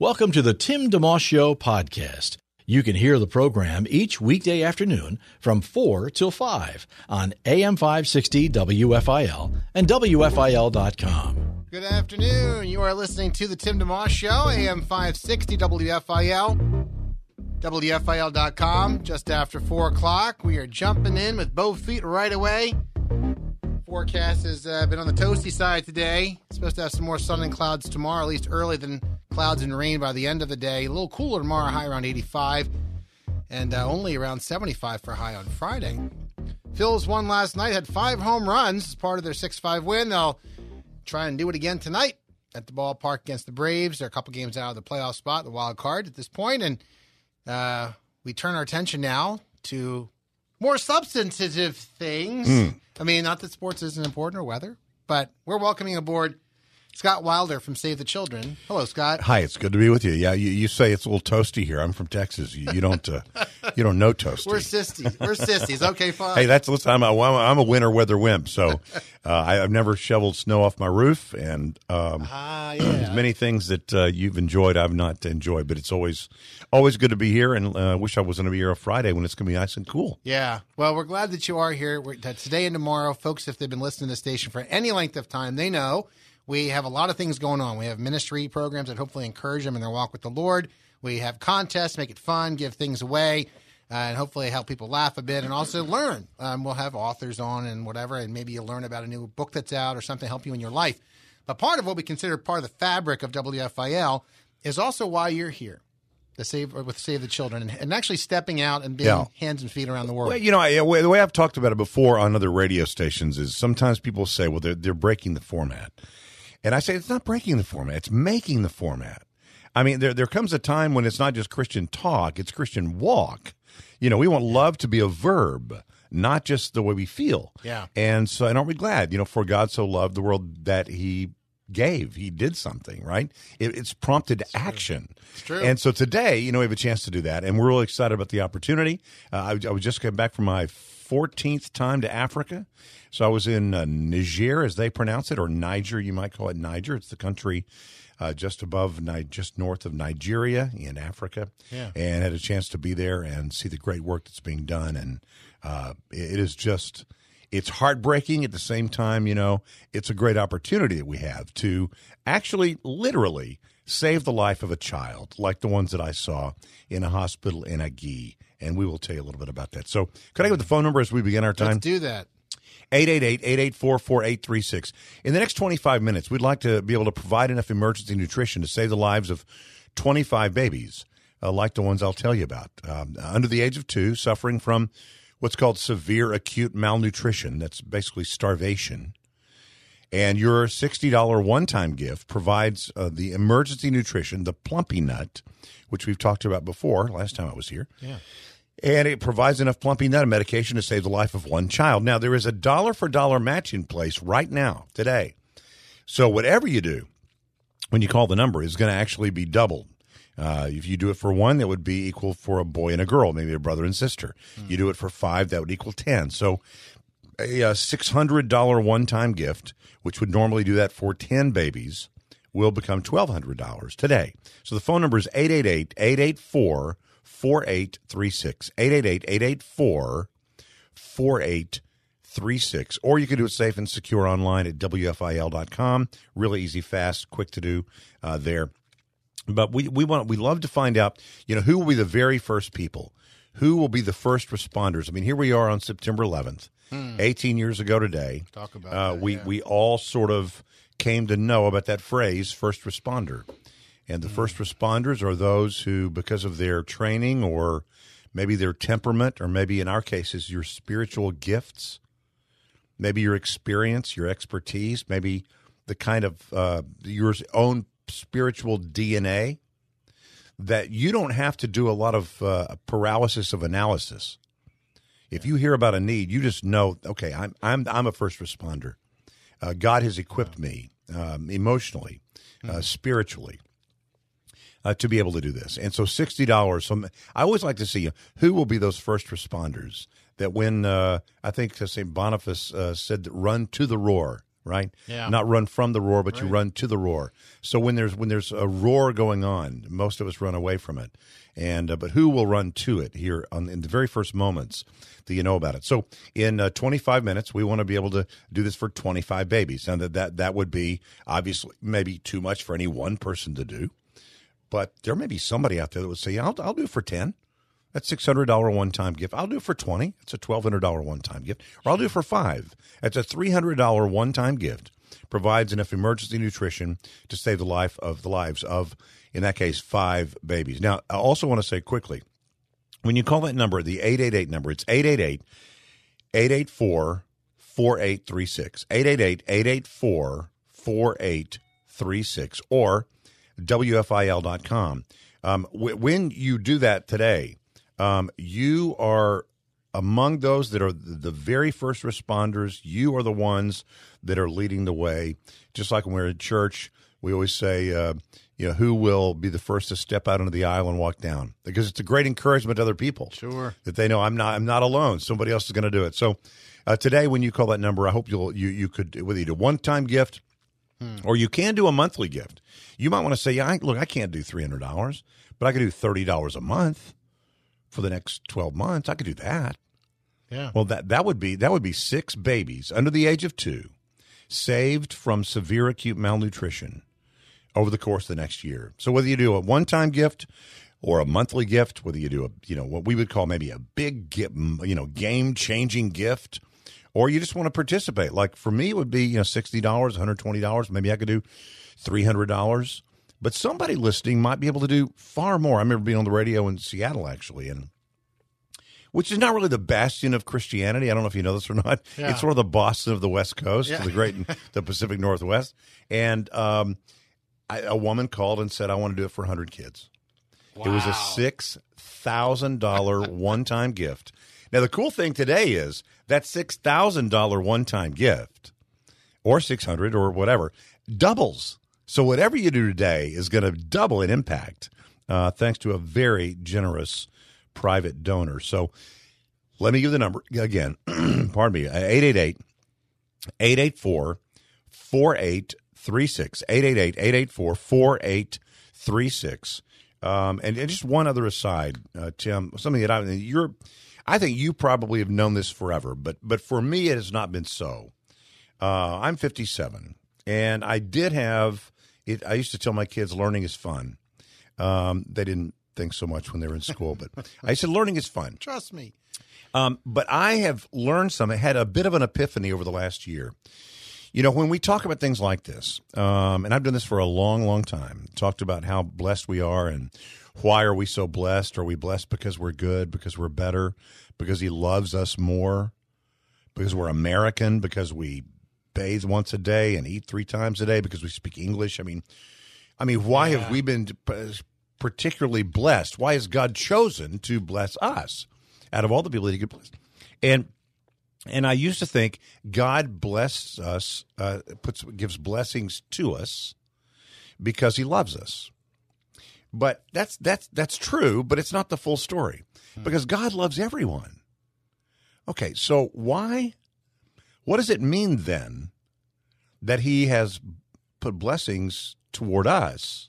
Welcome to the Tim DeMoss Show podcast. You can hear the program each weekday afternoon from 4 till 5 on AM 560 WFIL and WFIL.com. Good afternoon. You are listening to the Tim DeMoss Show, AM 560 WFIL, WFIL.com. Just after 4 o'clock, we are jumping in with both feet right away. Forecast has uh, been on the toasty side today. It's Supposed to have some more sun and clouds tomorrow, at least early than clouds and rain by the end of the day. A little cooler tomorrow, high around 85, and uh, only around 75 for high on Friday. Phils won last night, had five home runs as part of their 6 5 win. They'll try and do it again tonight at the ballpark against the Braves. They're a couple games out of the playoff spot, the wild card at this point, and uh, we turn our attention now to more substantive things. I mean, not that sports isn't important or weather, but we're welcoming aboard Scott Wilder from Save the Children. Hello, Scott. Hi, it's good to be with you. Yeah, you, you say it's a little toasty here. I'm from Texas. You, you don't uh, you don't know toasty. We're sissies. We're sissies. Okay, fine. hey, that's listen. I'm a, I'm a winter weather wimp, so uh, I, I've never shoveled snow off my roof, and um, ah, there's yeah. many things that uh, you've enjoyed. I've not enjoyed, but it's always always good to be here. And uh, wish I was going to be here on Friday when it's going to be nice and cool. Yeah. Well, we're glad that you are here. We're, today and tomorrow, folks, if they've been listening to the station for any length of time, they know we have a lot of things going on. We have ministry programs that hopefully encourage them in their walk with the Lord. We have contests, make it fun, give things away, uh, and hopefully help people laugh a bit and also learn. Um, we'll have authors on and whatever, and maybe you'll learn about a new book that's out or something to help you in your life. But part of what we consider part of the fabric of WFIL is also why you're here. To save with Save the Children and, and actually stepping out and being Yeah. hands and feet around the world. Well, you know, I, the way I've talked about it before on other radio stations is sometimes people say, well, they're, they're breaking the format. And I say, it's not breaking the format, it's making the format. I mean, there, there comes a time when it's not just Christian talk, it's Christian walk. You know, we want love to be a verb, not just the way we feel. Yeah. And so, and aren't we glad, you know, for God so loved the world that he gave, he did something, right? It, it's prompted action. It's true. And so today, you know, we have a chance to do that, and we're really excited about the opportunity. Uh, I, I was just coming back from my 14th time to Africa. So I was in uh, Niger, as they pronounce it, or Niger, you might call it Niger. It's the country uh, just above, just north of Nigeria in Africa. Yeah. And had a chance to be there and see the great work that's being done. And uh, it it is just, it's heartbreaking at the same time, you know, it's a great opportunity that we have to actually, literally, save the life of a child like the ones that I saw in a hospital in Agui. And we will tell you a little bit about that. So, could I get the phone number as we begin our time? Let's do that. 888-884-4836. In the next 25 minutes, we'd like to be able to provide enough emergency nutrition to save the lives of 25 babies, uh, like the ones I'll tell you about. Um, under the age of two, suffering from what's called severe acute malnutrition. That's basically starvation. And your $60 one time gift provides uh, the emergency nutrition, the Plumpy Nut, which we've talked about before last time I was here. Yeah. And it provides enough Plumpy Nut medication to save the life of one child. Now, there is a dollar for dollar match in place right now, today. So, whatever you do when you call the number is going to actually be doubled. Uh, if you do it for one, that would be equal for a boy and a girl, maybe a brother and sister. You do it for five, that would equal 10. So, a, uh $600 one time gift, which would normally do that for 10 babies, will become $1,200 today. So the phone number is 888 884 4836. 888 884 4836. Or you can do it safe and secure online at WFIL.com. Really easy, fast, quick to do uh, there. But we, we want we love to find out, you know, who will be the very first people? Who will be the first responders? I mean, here we are on September 11th, 18 years ago today. Talk about uh, that, we yeah. we all sort of came to know about that phrase, first responder. And the first responders are those who, because of their training or maybe their temperament, or maybe in our cases, your spiritual gifts, maybe your experience, your expertise, maybe the kind of uh, your own spiritual DNA, that you don't have to do a lot of uh, paralysis of analysis. If you hear about a need, you just know, okay, I'm I'm I'm a first responder. Uh, God has equipped me um, emotionally, uh, spiritually, uh, to be able to do this. And so, sixty dollars. So I always like to see who will be those first responders that when uh, I think Saint Boniface uh, said, that "Run to the roar." Right, Yeah. not run from the roar, but you run to the roar. So when there's when there's a roar going on, most of us run away from it. And uh, but who will run to it here on in the very first moments that you know about it? So in uh, 25 minutes, we want to be able to do this for 25 babies, and that that that would be obviously maybe too much for any one person to do. But there may be somebody out there that would say, yeah, I'll, I'll do it for 10. That's $600 one time gift. I'll do it for 20. It's a $1,200 one time gift. Or I'll do it for five. It's a $300 one time gift. Provides enough emergency nutrition to save the life of the lives of, in that case, five babies. Now, I also want to say quickly when you call that number, the 888 number, it's 888 884 4836. 888 884 4836. Or WFIL.com. Um, when you do that today, um, you are among those that are the very first responders. You are the ones that are leading the way. Just like when we're in church, we always say, uh, you know, who will be the first to step out into the aisle and walk down? Because it's a great encouragement to other people. Sure. That they know I'm not I'm not alone. Somebody else is going to do it. So uh, today, when you call that number, I hope you'll you you could whether you do one time gift or you can do a monthly gift. You might want to say, yeah, I, look, I can't do three hundred dollars, but I could do thirty dollars a month for the next twelve months. I could do that. Yeah. Well, that that would be that would be six babies under the age of two saved from severe acute malnutrition over the course of the next year. So whether you do a one-time gift or a monthly gift, whether you do a you know what we would call maybe a big you know game-changing gift, or you just want to participate. Like for me, it would be you know sixty dollars, one hundred twenty dollars. Maybe I could do three hundred dollars. But somebody listening might be able to do far more. I remember being on the radio in Seattle actually, and which is not really the bastion of Christianity. I don't know if you know this or not. Yeah. It's sort of the Boston of the West Coast, Yeah. the great, the Pacific Northwest. And um, I, a woman called and said, "I want to do it for 100 kids." It was a six thousand dollar one time gift. Now the cool thing today is that six thousand dollar one time gift, or six hundred or whatever, doubles. So whatever you do today is going to double in impact, uh, thanks to a very generous private donor. So let me give the number again. pardon me, 888 884 4836. 888 884 4836. Um, and, and just one other aside, uh, Tim, something that I you're, I think you probably have known this forever, but but for me it has not been so. Uh, I'm 57, and I did have it. I used to tell my kids learning is fun. Um, they didn't think so much when they were in school, but I said learning is fun. Trust me. Um, but I have learned some. I had a bit of an epiphany over the last year. You know, when we talk about things like this, um, and I've done this for a long, long time, talked about how blessed we are and why are we so blessed? Are we blessed because we're good, because we're better, because He loves us more, because we're American, because we bathe once a day and eat three times a day, because we speak English? I mean, I mean, why have we been particularly blessed? Why has God chosen to bless us out of all the people that He could bless? And and I used to think God blesses us, uh, puts gives blessings to us because He loves us. But that's that's that's true, but it's not the full story because God loves everyone. Okay, so why? What does it mean then that He has put blessings toward us?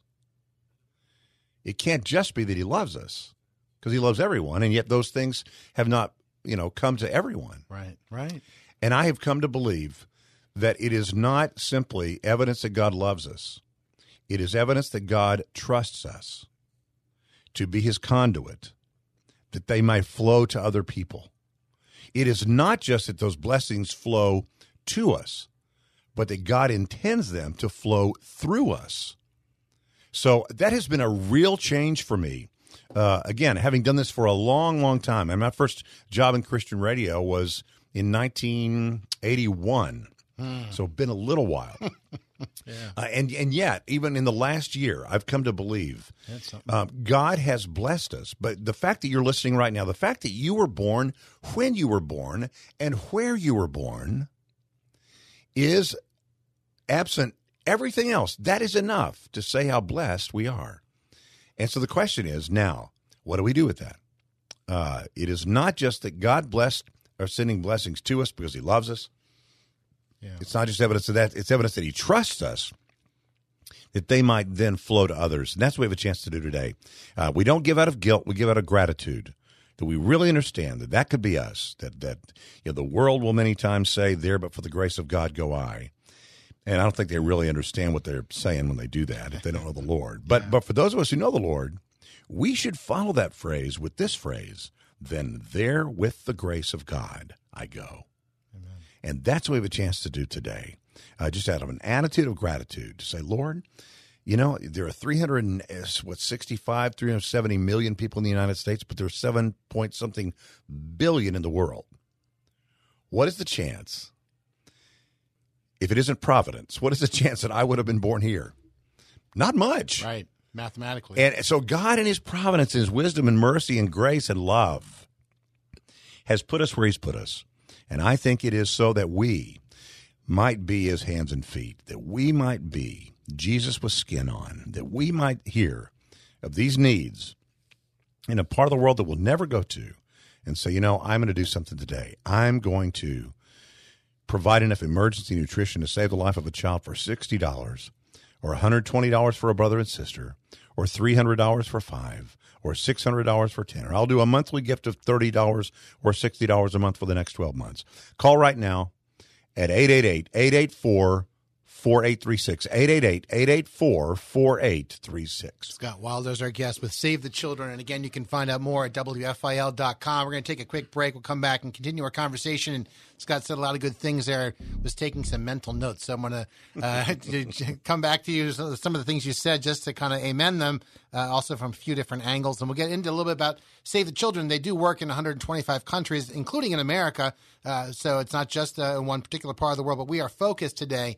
It can't just be that He loves us because He loves everyone, and yet those things have not, you know, come to everyone. Right. Right. And I have come to believe that it is not simply evidence that God loves us, it is evidence that God trusts us to be his conduit, that they might flow to other people. It is not just that those blessings flow to us, but that God intends them to flow through us. So that has been a real change for me. Uh, again, having done this for a long, long time, and my first job in Christian radio was in 1981. So been a little while. Uh, and and yet, even in the last year, I've come to believe uh, God has blessed us. But the fact that you're listening right now, the fact that you were born when you were born and where you were born, is absent everything else. That is enough to say how blessed we are. And so the question is now, what do we do with that? Uh, it is not just that God blessed or sending blessings to us because He loves us. Yeah. It's not just evidence of that; it's evidence that He trusts us. That they might then flow to others, and that's what we have a chance to do today. Uh, we don't give out of guilt; we give out of gratitude. That we really understand that that could be us. That that you know, the world will many times say, "There, but for the grace of God, go I." And I don't think they really understand what they're saying when they do that if they don't know the Lord. But yeah. but for those of us who know the Lord, we should follow that phrase with this phrase, then there with the grace of God I go. And that's what we have a chance to do today. Uh, just out of an attitude of gratitude to say, Lord, you know, there are 300 what 65, 370 million people in the United States, but there's 7 point something billion in the world. What is the chance if it isn't providence, what is the chance that I would have been born here? Not much. Right. Mathematically. And so God in his providence, his wisdom and mercy and grace and love has put us where he's put us. And I think it is so that we might be his hands and feet, that we might be Jesus with skin on, that we might hear of these needs in a part of the world that we'll never go to and say, you know, I'm going to do something today. I'm going to provide enough emergency nutrition to save the life of a child for $60 or $120 for a brother and sister or $300 for five or $600 for 10 or I'll do a monthly gift of $30 or $60 a month for the next 12 months. Call right now at 888 884 4836. 888 884 4836. Scott Wilder's our guest with Save the Children. And again, you can find out more at WFIL.com. We're going to take a quick break. We'll come back and continue our conversation. And Scott said a lot of good things there, was taking some mental notes. So I'm going uh, to come back to you, some of the things you said, just to kind of amend them, uh, also from a few different angles. And we'll get into a little bit about Save the Children. They do work in 125 countries, including in America. Uh, so it's not just uh, in one particular part of the world, but we are focused today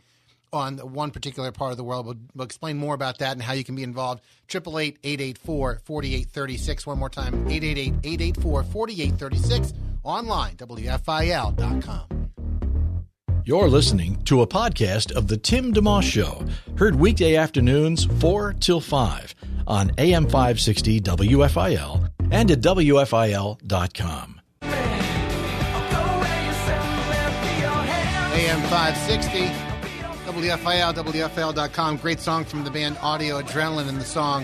on one particular part of the world. We'll, we'll explain more about that and how you can be involved. 888-884-4836. One more time, 888-884-4836. Online, WFIL.com. You're listening to a podcast of The Tim DeMoss Show, heard weekday afternoons 4 till 5 on AM 560 WFIL and at WFIL.com. AM 560 WFIL, WFIL.com. Great song from the band Audio Adrenaline and the song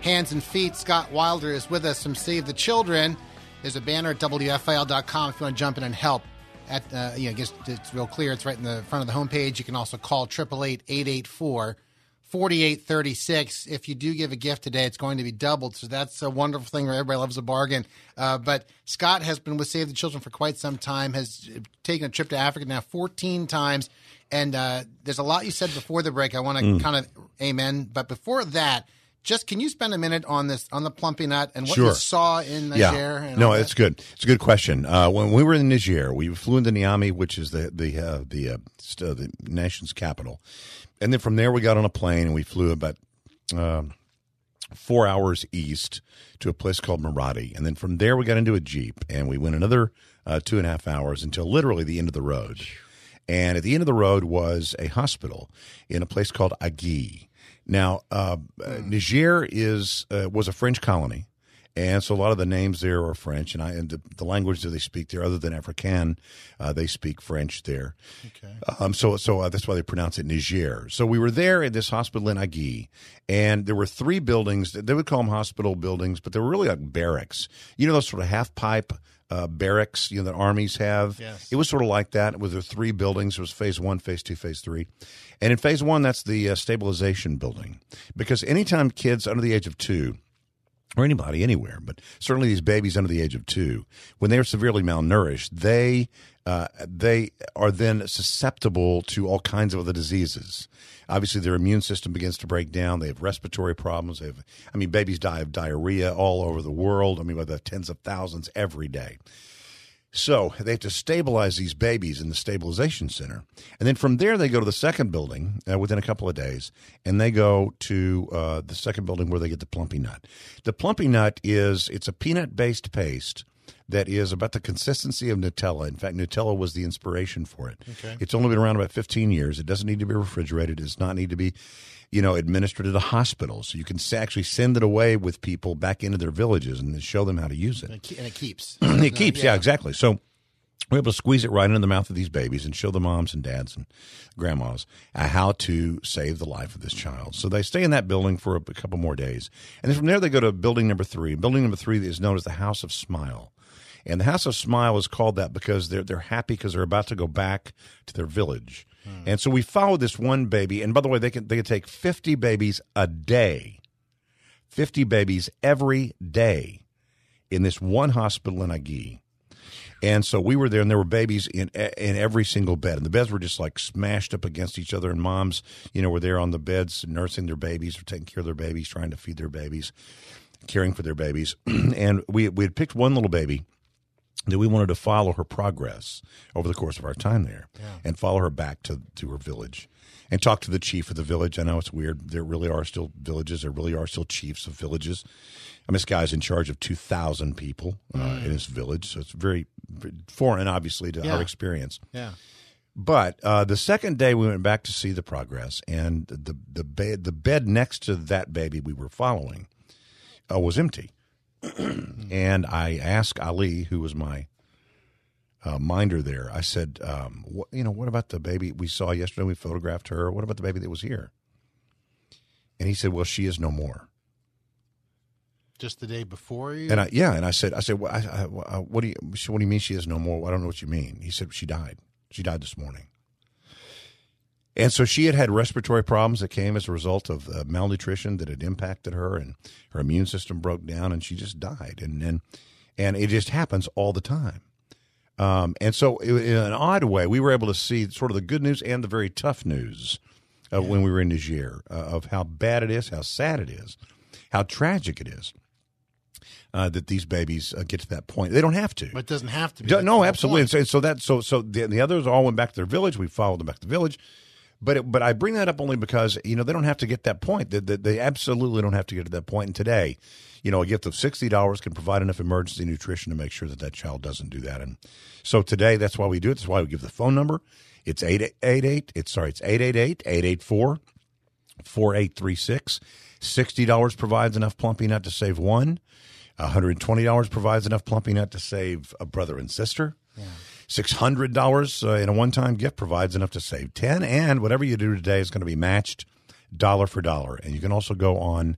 Hands and Feet. Scott Wilder is with us from Save the Children. There's a banner at WFIL.com if you want to jump in and help. At uh, you know, I guess it's real clear. It's right in the front of the homepage. You can also call 888 4836. If you do give a gift today, it's going to be doubled. So that's a wonderful thing where everybody loves a bargain. Uh, but Scott has been with Save the Children for quite some time, has taken a trip to Africa now 14 times. And uh, there's a lot you said before the break. I want to mm. kind of amen. But before that, just can you spend a minute on this on the plumpy nut and what sure. you saw in Niger? Yeah. no, it's good. It's a good question. Uh, when we were in Niger, we flew into Niamey, which is the the uh, the uh, the nation's capital, and then from there we got on a plane and we flew about um, four hours east to a place called Maradi, and then from there we got into a jeep and we went another uh, two and a half hours until literally the end of the road. And at the end of the road was a hospital in a place called Agui. Now, uh, mm. Niger is uh, was a French colony, and so a lot of the names there are French, and, I, and the, the, language that they speak there, other than African, uh, they speak French there. Okay. Um, so so uh, that's why they pronounce it Niger. So we were there at this hospital in Agui, and there were three buildings. They would call them hospital buildings, but they were really like barracks. You know those sort of half pipe uh, barracks, you know, that armies have. Yes. It was sort of like that. It was there three buildings. It was phase one, phase two, phase three. And in phase one, that's the uh, stabilization building. Because anytime kids under the age of two, or anybody anywhere, but certainly these babies under the age of two, when they are severely malnourished, they uh, they are then susceptible to all kinds of other diseases. Obviously, their immune system begins to break down. They have respiratory problems. They have, I mean, babies die of diarrhea all over the world. I mean, by the tens of thousands every day. So they have to stabilize these babies in the stabilization center, and then from there they go to the second building uh, within a couple of days, and they go to uh, the second building where they get the plumpy nut. The plumpy nut is it's a peanut based paste that is about the consistency of Nutella. In fact, Nutella was the inspiration for it. Okay. It's only been around about 15 years. It doesn't need to be refrigerated. It does not need to be, you know, administered at a hospital. So you can actually send it away with people back into their villages and show them how to use it. And it, ke- it keeps. it keeps, yeah. exactly. So we're able to squeeze it right into the mouth of these babies and show the moms and dads and grandmas uh, how to save the life of this child. So they stay in that building for a, a couple more days. And then from there, they go to building number three. Building number three is known as the House of Smile. And the House of Smile is called that because they're, they're happy because they're about to go back to their village. Hmm. And so we followed this one baby. And by the way, they can, they can take 50 babies a day, 50 babies every day in this one hospital in Agui. And so we were there, and there were babies in in every single bed, and the beds were just like smashed up against each other. And moms, you know, were there on the beds nursing their babies, or taking care of their babies, trying to feed their babies, caring for their babies. and we we had picked one little baby that we wanted to follow her progress over the course of our time there, and follow her back to to her village. And talk to the chief of the village. I know it's weird. There really are still villages. There really are still chiefs of villages. I mean, this guy's in charge of 2,000 people uh, in his village. So it's very, very foreign, obviously, to Yeah. our experience. Yeah. But uh, the second day, we went back to see the progress, and the the bed the bed next to that baby we were following uh, was empty. and I asked Ali, who was my uh, minder there, I said, um, what, you know, what about the baby we saw yesterday? We photographed her. What about the baby that was here? And he said, well, she is no more. Just the day before you. And I, yeah, and I said, I said, well, I, I, what do you, what do you mean she is no more? I don't know what you mean. He said she died. She died this morning. And so she had had respiratory problems that came as a result of uh, malnutrition that had impacted her, and her immune system broke down, and she just died. And and and it just happens all the time. Um, and so, in an odd way, we were able to see sort of the good news and the very tough news of when we were in Niger uh, of how bad it is, how sad it is, how tragic it is uh, that these babies uh, get to that point. They don't have to. but it doesn't have to be. No, absolutely. And so, so that so so the, the others all went back to their village. We followed them back to the village, but it, but I bring that up only because you know they don't have to get that point. They, they, they absolutely don't have to get to that point. And today, you know, a gift of sixty dollars can provide enough emergency nutrition to make sure that that child doesn't do that. And so today, that's why we do it. That's why we give the phone number. It's eight eight eight. It's sorry, it's 888-884 4836. $60 provides enough plumpy nut to save one. $120 provides enough plumpy nut to save a brother and sister. $600 uh, in a one time gift provides enough to save 10. And whatever you do today is going to be matched dollar for dollar. And you can also go on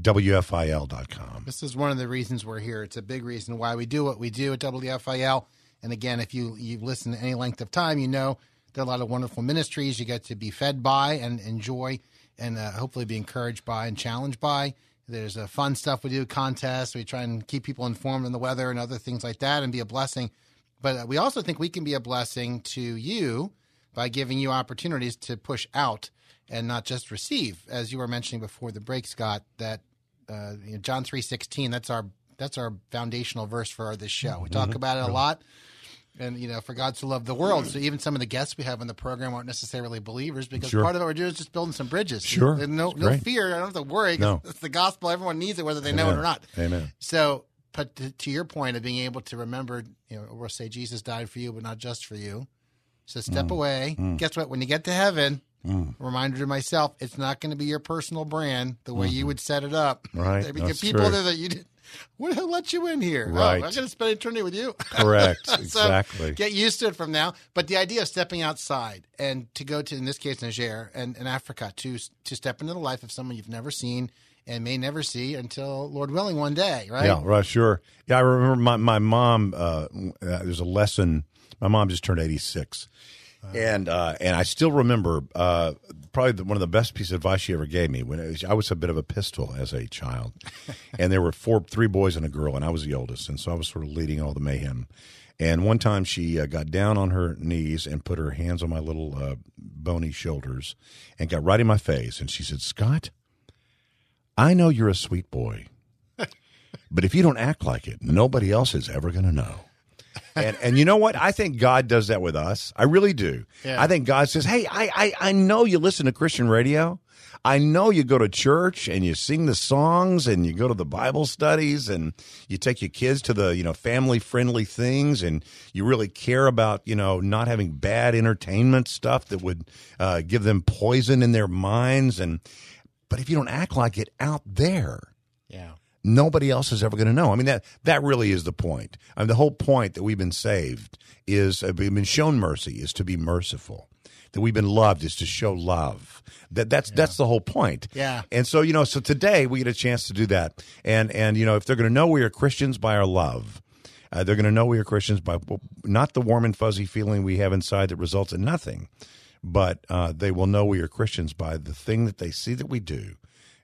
WFIL.com. This is one of the reasons we're here. It's a big reason why we do what we do at WFIL. And again, if you you listen to any length of time, you know there are a lot of wonderful ministries you get to be fed by and enjoy, and uh, hopefully be encouraged by and challenged by. There's uh, fun stuff we do, contests. We try and keep people informed on the weather and other things like that, and be a blessing. But uh, we also think we can be a blessing to you by giving you opportunities to push out and not just receive, as you were mentioning before the break, Scott. That uh, you know, John three sixteen. That's our that's our foundational verse for this show. We talk about it a lot, and you know, for God to love the world. So even some of the guests we have on the program aren't necessarily believers because Sure. part of what we're doing is just building some bridges. Sure. And no no fear. I don't have to worry. No. it's the gospel. Everyone needs it, whether they know it or not. Amen. So, but to, to your point of being able to remember, you know, or say Jesus died for you, but not just for you. So Mm. step away. Guess what? When you get to heaven, reminder to myself, it's not going to be your personal brand the way you would set it up. Mm-hmm. Right. That's people true. there that you did. What hell let you in here? Oh, Right. I'm going to spend eternity with you. Correct. So exactly. get used to it from now. But the idea of stepping outside and to go to, in this case, Niger and, and Africa, to to step into the life of someone you've never seen and may never see until, Lord willing, one day, right? Yeah, right, sure. Yeah, I remember my, my mom, uh, uh, there's a lesson. My mom just turned 86. And uh, and I still remember uh, probably the, one of the best pieces of advice she ever gave me when was, I was a bit of a pistol as a child, and there were four three boys and a girl, and I was the oldest, and so I was sort of leading all the mayhem. And one time she uh, got down on her knees and put her hands on my little uh, bony shoulders, and got right in my face, and she said, "Scott, I know you're a sweet boy." But if you don't act like it, nobody else is ever going to know. and and you know what? I think God does that with us. I really do. Yeah. I think God says, "Hey, I, I I know you listen to Christian radio. I know you go to church and you sing the songs and you go to the Bible studies and you take your kids to the, you know, family friendly things and you really care about, you know, not having bad entertainment stuff that would uh, give them poison in their minds. And, but if you don't act like it out there, Yeah. nobody else is ever going to know. I mean that that really is the point. I mean the whole point that we've been saved is uh, we've been shown mercy is to be merciful. That we've been loved is to show love. That that's that's the whole point. Yeah. And so you know, so today we get a chance to do that. And and you know, if they're going to know we are Christians by our love, uh, they're going to know we are Christians by not the warm and fuzzy feeling we have inside that results in nothing, but uh, they will know we are Christians by the thing that they see that we do.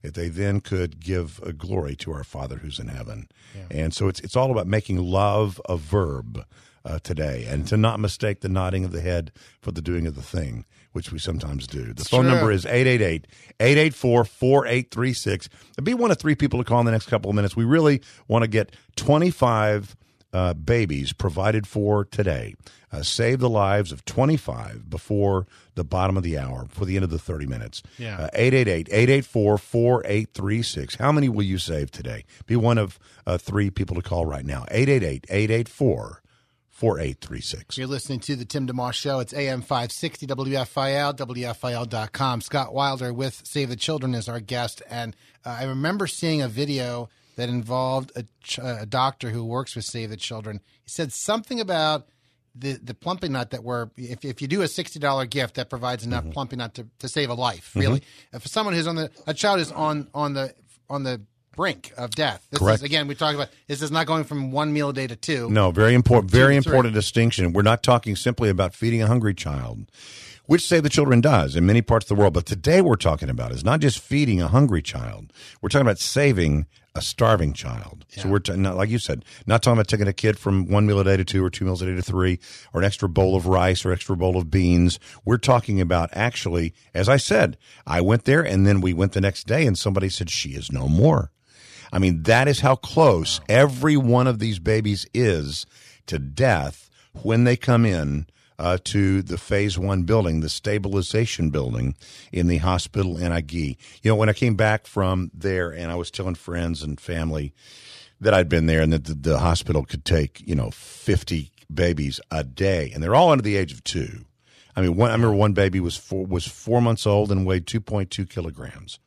If they then could give a glory to our Father who's in heaven, and so it's it's all about making love a verb uh, today, and to not mistake the nodding of the head for the doing of the thing, which we sometimes do. The phone true. number is 888 884 4836. Be one of three people to call in the next couple of minutes. We really want to get 25 uh, babies provided for today. Uh, save the lives of 25 before the bottom of the hour, for the end of the 30 minutes. Yeah. 888 884 4836. How many will you save today? Be one of uh, three people to call right now. 888 884 4836. You're listening to the Tim DeMoss Show. It's AM 560 WFIL, WFIL.com. Scott Wilder with Save the Children is our guest. And uh, I remember seeing a video that involved a, ch- a doctor who works with Save the Children. He said something about the, the plumping nut that we're, if, if you do a $60 gift, that provides enough Mm-hmm. plumping nut to, to save a life, really. If someone who's on the, a child is on, on the, on the, brink of death. This Correct. is again we talked about this is not going from one meal a day to two. No, very important. Very important distinction. We're not talking simply about feeding a hungry child, which Save the Children does in many parts of the world. But today we're talking about is not just feeding a hungry child. We're talking about saving a starving child. So we're t- not, like you said, not talking about taking a kid from one meal a day to two, or two meals a day to three, or an extra bowl of rice or extra bowl of beans. We're talking about actually, as I said, I went there and then we went the next day, and somebody said she is no more. I mean, that is how close every one of these babies is to death when they come in uh, to the phase one building, the stabilization building in the hospital in Agui. You know, when I came back from there and I was telling friends and family that I'd been there and that the, the hospital could take, you know, 50 babies a day, and they're all under the age of two. I mean, one, I remember one baby was four, was four months old and weighed 2.2 kilograms.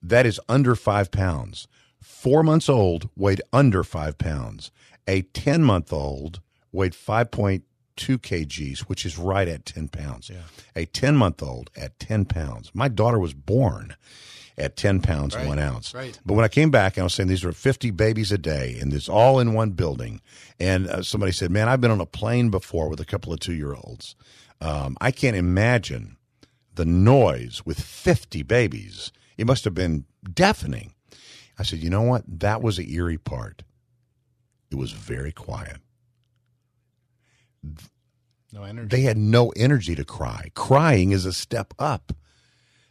That is under five pounds. Four months old weighed under five pounds. A 10 month old weighed 5.2 kgs, which is right at 10 pounds. A 10 month old at 10 pounds. My daughter was born at 10 pounds and one ounce. right. But when I came back, I was saying these are 50 babies a day, and it's all in one building. And uh, somebody said, Man, I've been on a plane before with a couple of two year olds. Um, I can't imagine the noise with 50 babies. It must have been deafening. I said, You know what? That was the eerie part. It was very quiet. No energy. They had no energy to cry. Crying is a step up.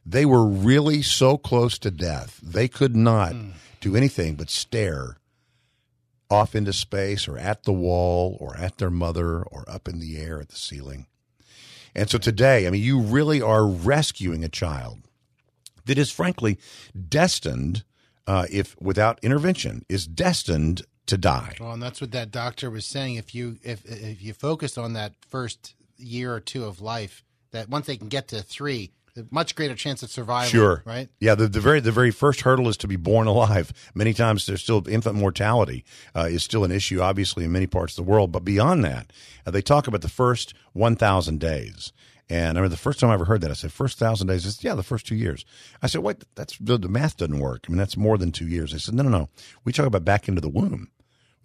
They were really so close to death. They could not do anything but stare off into space or at the wall or at their mother or up in the air at the ceiling. And so today, I mean, you really are rescuing a child that is frankly destined, uh, if without intervention, is destined to die. Well, and that's what that doctor was saying. If you if if you focus on that first year or two of life, that once they can get to three, the much greater chance of survival. Sure. Right. Yeah. The, the very the very first hurdle is to be born alive. Many times there's still infant mortality uh, is still an issue, obviously in many parts of the world. But beyond that, uh, they talk about the first 1,000 days. And I remember the first time I ever heard that, I said, first thousand days. I said, yeah, the first two years. I said, wait, that's the, the math doesn't work. I mean, that's more than two years. They said, no, no, no. We talk about back into the womb.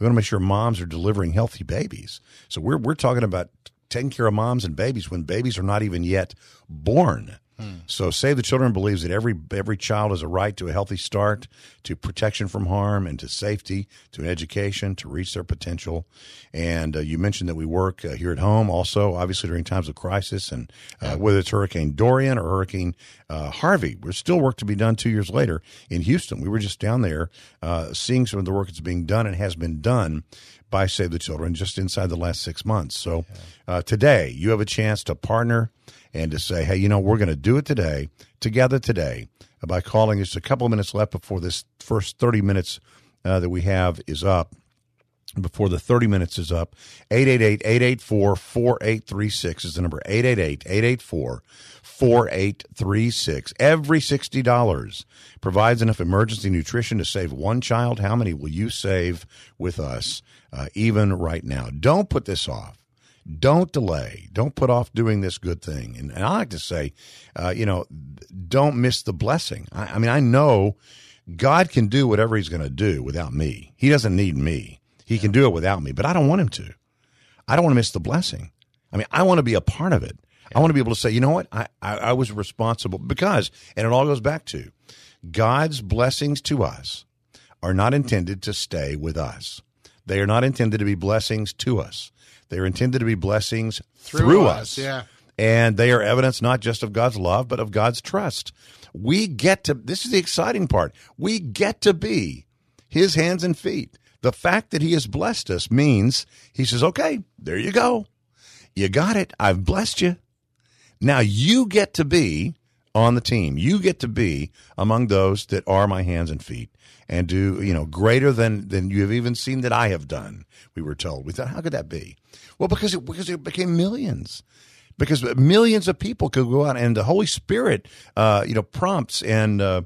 We want to make sure moms are delivering healthy babies. So we're we're talking about taking care of moms and babies when babies are not even yet born. So Save the Children believes that every every child has a right to a healthy start, to protection from harm, and to safety, to an education, to reach their potential. And uh, you mentioned that we work uh, here at home, also obviously during times of crisis, and uh, whether it's Hurricane Dorian or Hurricane uh, Harvey, there's still work to be done. Two years later in Houston, we were just down there uh, seeing some of the work that's being done and has been done by Save the Children just inside the last six months. So uh, today, you have a chance to partner and to say, hey, you know, we're going to do it today, together today, by calling. Just a couple of minutes left before this first 30 minutes uh, that we have is up. Before the 30 minutes is up, 888 884 4836 is the number 888 884 4836. Every $60 provides enough emergency nutrition to save one child. How many will you save with us, uh, even right now? Don't put this off. Don't delay. Don't put off doing this good thing. And, and I like to say, uh, you know, don't miss the blessing. I, I mean, I know God can do whatever He's going to do without me. He doesn't need me. He can do it without me, but I don't want Him to. I don't want to miss the blessing. I mean, I want to be a part of it. I want to be able to say, you know what? I, I, I was responsible because, and it all goes back to God's blessings to us are not intended to stay with us. They are not intended to be blessings to us. They are intended to be blessings through, us. Yeah. And they are evidence not just of God's love, but of God's trust. We get to, this is the exciting part. We get to be his hands and feet. The fact that he has blessed us means he says, okay, there you go. You got it. I've blessed you. Now you get to be on the team. You get to be among those that are my hands and feet and do, you know, greater than, than you have even seen that I have done. We were told. We thought, how could that be? Well, because it, because it became millions. Because millions of people could go out and the Holy Spirit, uh, you know, prompts and, uh,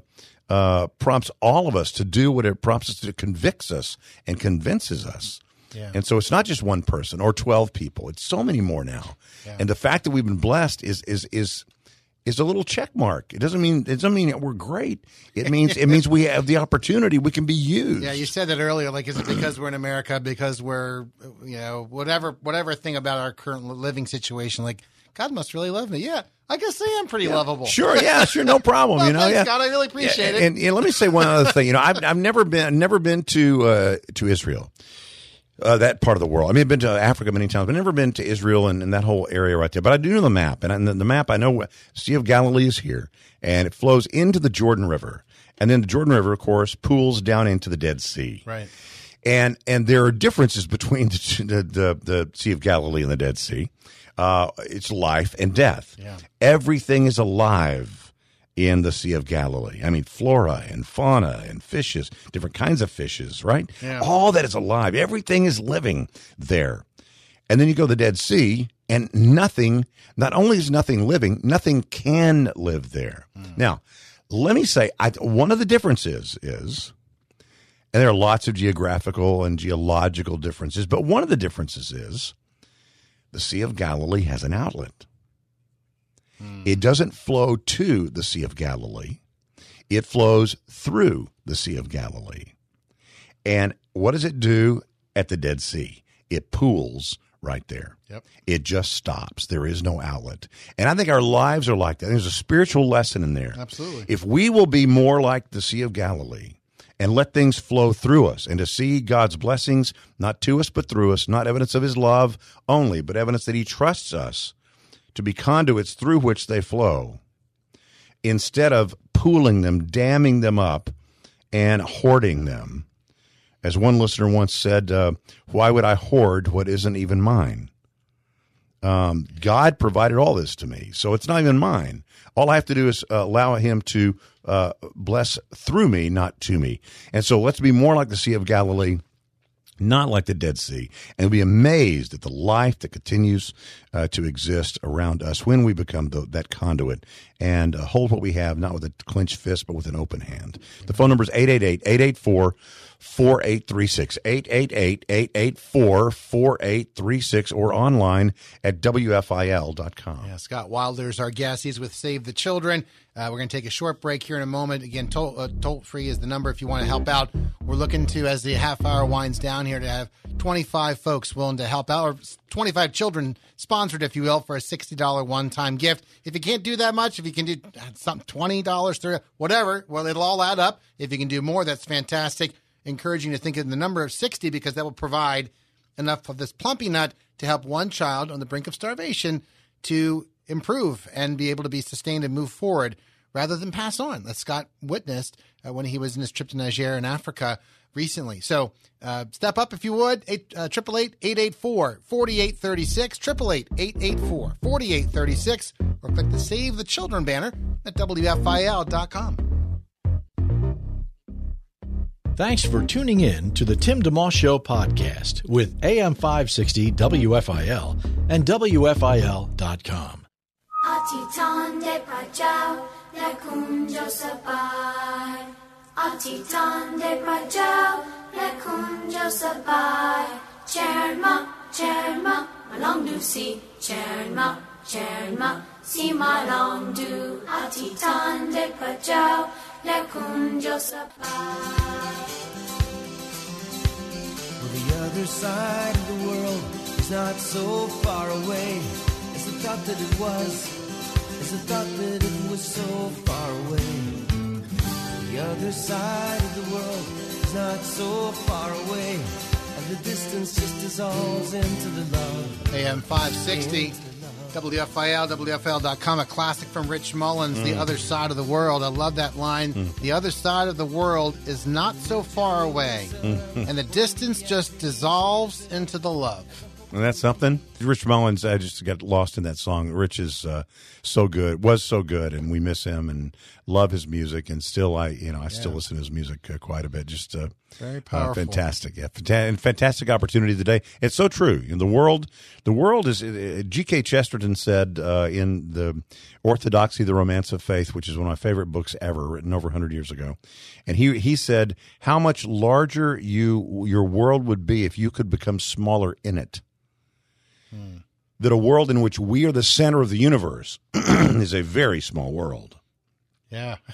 uh, prompts all of us to do what it prompts us to convicts us and convinces us. Yeah. And so it's not just one person or 12 people. It's so many more now. And the fact that we've been blessed is is is is a little check mark. It doesn't mean it doesn't mean that we're great. It means it means we have the opportunity. We can be used. Yeah, you said that earlier. Like, is it because we're in America? Because we're, you know, whatever, whatever thing about our current living situation. Like, God must really love me. Yeah, I guess I am pretty lovable. Sure, yeah, sure, no problem. Well, you know, thanks, yeah. God, I really appreciate Yeah, it. And, and let me say one other thing. You know, I've I've never been never been to uh, to Israel. Uh, that part of the world. I mean, I've been to Africa many times, but never been to Israel and, and that whole area right there. But I do know the map, and, I, and the, the map I know. Sea of Galilee is here, and it flows into the Jordan River, and then the Jordan River, of course, pools down into the Dead Sea. right. and and there are differences between the the, the, the Sea of Galilee and the Dead Sea. Uh, it's life and death. Yeah. Everything is alive in the Sea of Galilee. I mean, flora and fauna and fishes, different kinds of fishes, right? Yeah. All that is alive. Everything is living there. And then you go to the Dead Sea, and nothing, not only is nothing living, nothing can live there. Hmm. Now, let me say, I, one of the differences is, and there are lots of geographical and geological differences, but one of the differences is the Sea of Galilee has an outlet. It doesn't flow to the Sea of Galilee, it flows through the Sea of Galilee. And what does it do at the Dead Sea? It pools right there. Yep. It just stops. There is no outlet. And I think our lives are like that. There's a spiritual lesson in there. Absolutely. If we will be more like the Sea of Galilee and let things flow through us and to see God's blessings, not to us, but through us, not evidence of his love only, but evidence that he trusts us to be conduits through which they flow, instead of pooling them, damming them up, and hoarding them. As one listener once said, uh, Why would I hoard what isn't even mine? Um, God provided all this to me, so it's not even mine. All I have to do is uh, allow Him to uh, bless through me, not to me. And so let's be more like the Sea of Galilee not like the Dead Sea, and be amazed at the life that continues uh, to exist around us when we become the, that conduit and uh, hold what we have, not with a clenched fist, but with an open hand. The phone number is 888 884 4836. 888 884 4836 or online at WFIL.com. Yeah, Scott Wilder is our guest. He's with Save the Children. Uh, we're going to take a short break here in a moment. Again, toll, uh, toll free is the number if you want to help out. We're looking to, as the half hour winds down here, to have 25 folks willing to help out, or 25 children sponsored, if you will, for a $60 one time gift. If you can't do that much, if you can do something $20, 30, whatever, well, it'll all add up. If you can do more, that's fantastic. Encouraging to think of the number of 60 because that will provide enough of this plumpy nut to help one child on the brink of starvation to improve and be able to be sustained and move forward rather than pass on, as Scott witnessed uh, when he was in his trip to Niger in Africa recently. So uh, step up if you would. 888 884 4836, 888 884 4836, or click the Save the Children banner at WFIL.com. Thanks for tuning in to the Tim DeMoss Show podcast with AM 560 WFIL and WFIL.com. Atitande Prajao, Lakum Josabai. Atitande Prajao, Lakum Josabai. Cherma, Cherma, Malong do see. Cherma, Cherma, see Malong do. Atitande Prajao, Lakum Josabai. The other side of the world is not so far away as the thought that it was as the thought that it was so far away. The other side of the world is not so far away, and the distance just dissolves into the love. AM 560, WFIL, WFIL.com, a classic from Rich Mullins, The mm. Other Side of the World. I love that line. Mm. The other side of the world is not so far away, mm. and the distance just dissolves into the love. And that's something. Rich Mullins, I just got lost in that song. Rich is uh, so good, was so good, and we miss him and love his music. And still, I, you know, I still listen to his music uh, quite a bit. Just uh, Very uh, powerful. fantastic, yeah, and fantastic opportunity today. It's so true. In the world, the world is. Uh, G.K. Chesterton said uh, in the Orthodoxy, the Romance of Faith, which is one of my favorite books ever, written over 100 years ago, and he he said how much larger you your world would be if you could become smaller in it that a world in which we are the center of the universe is a very small world. Yeah.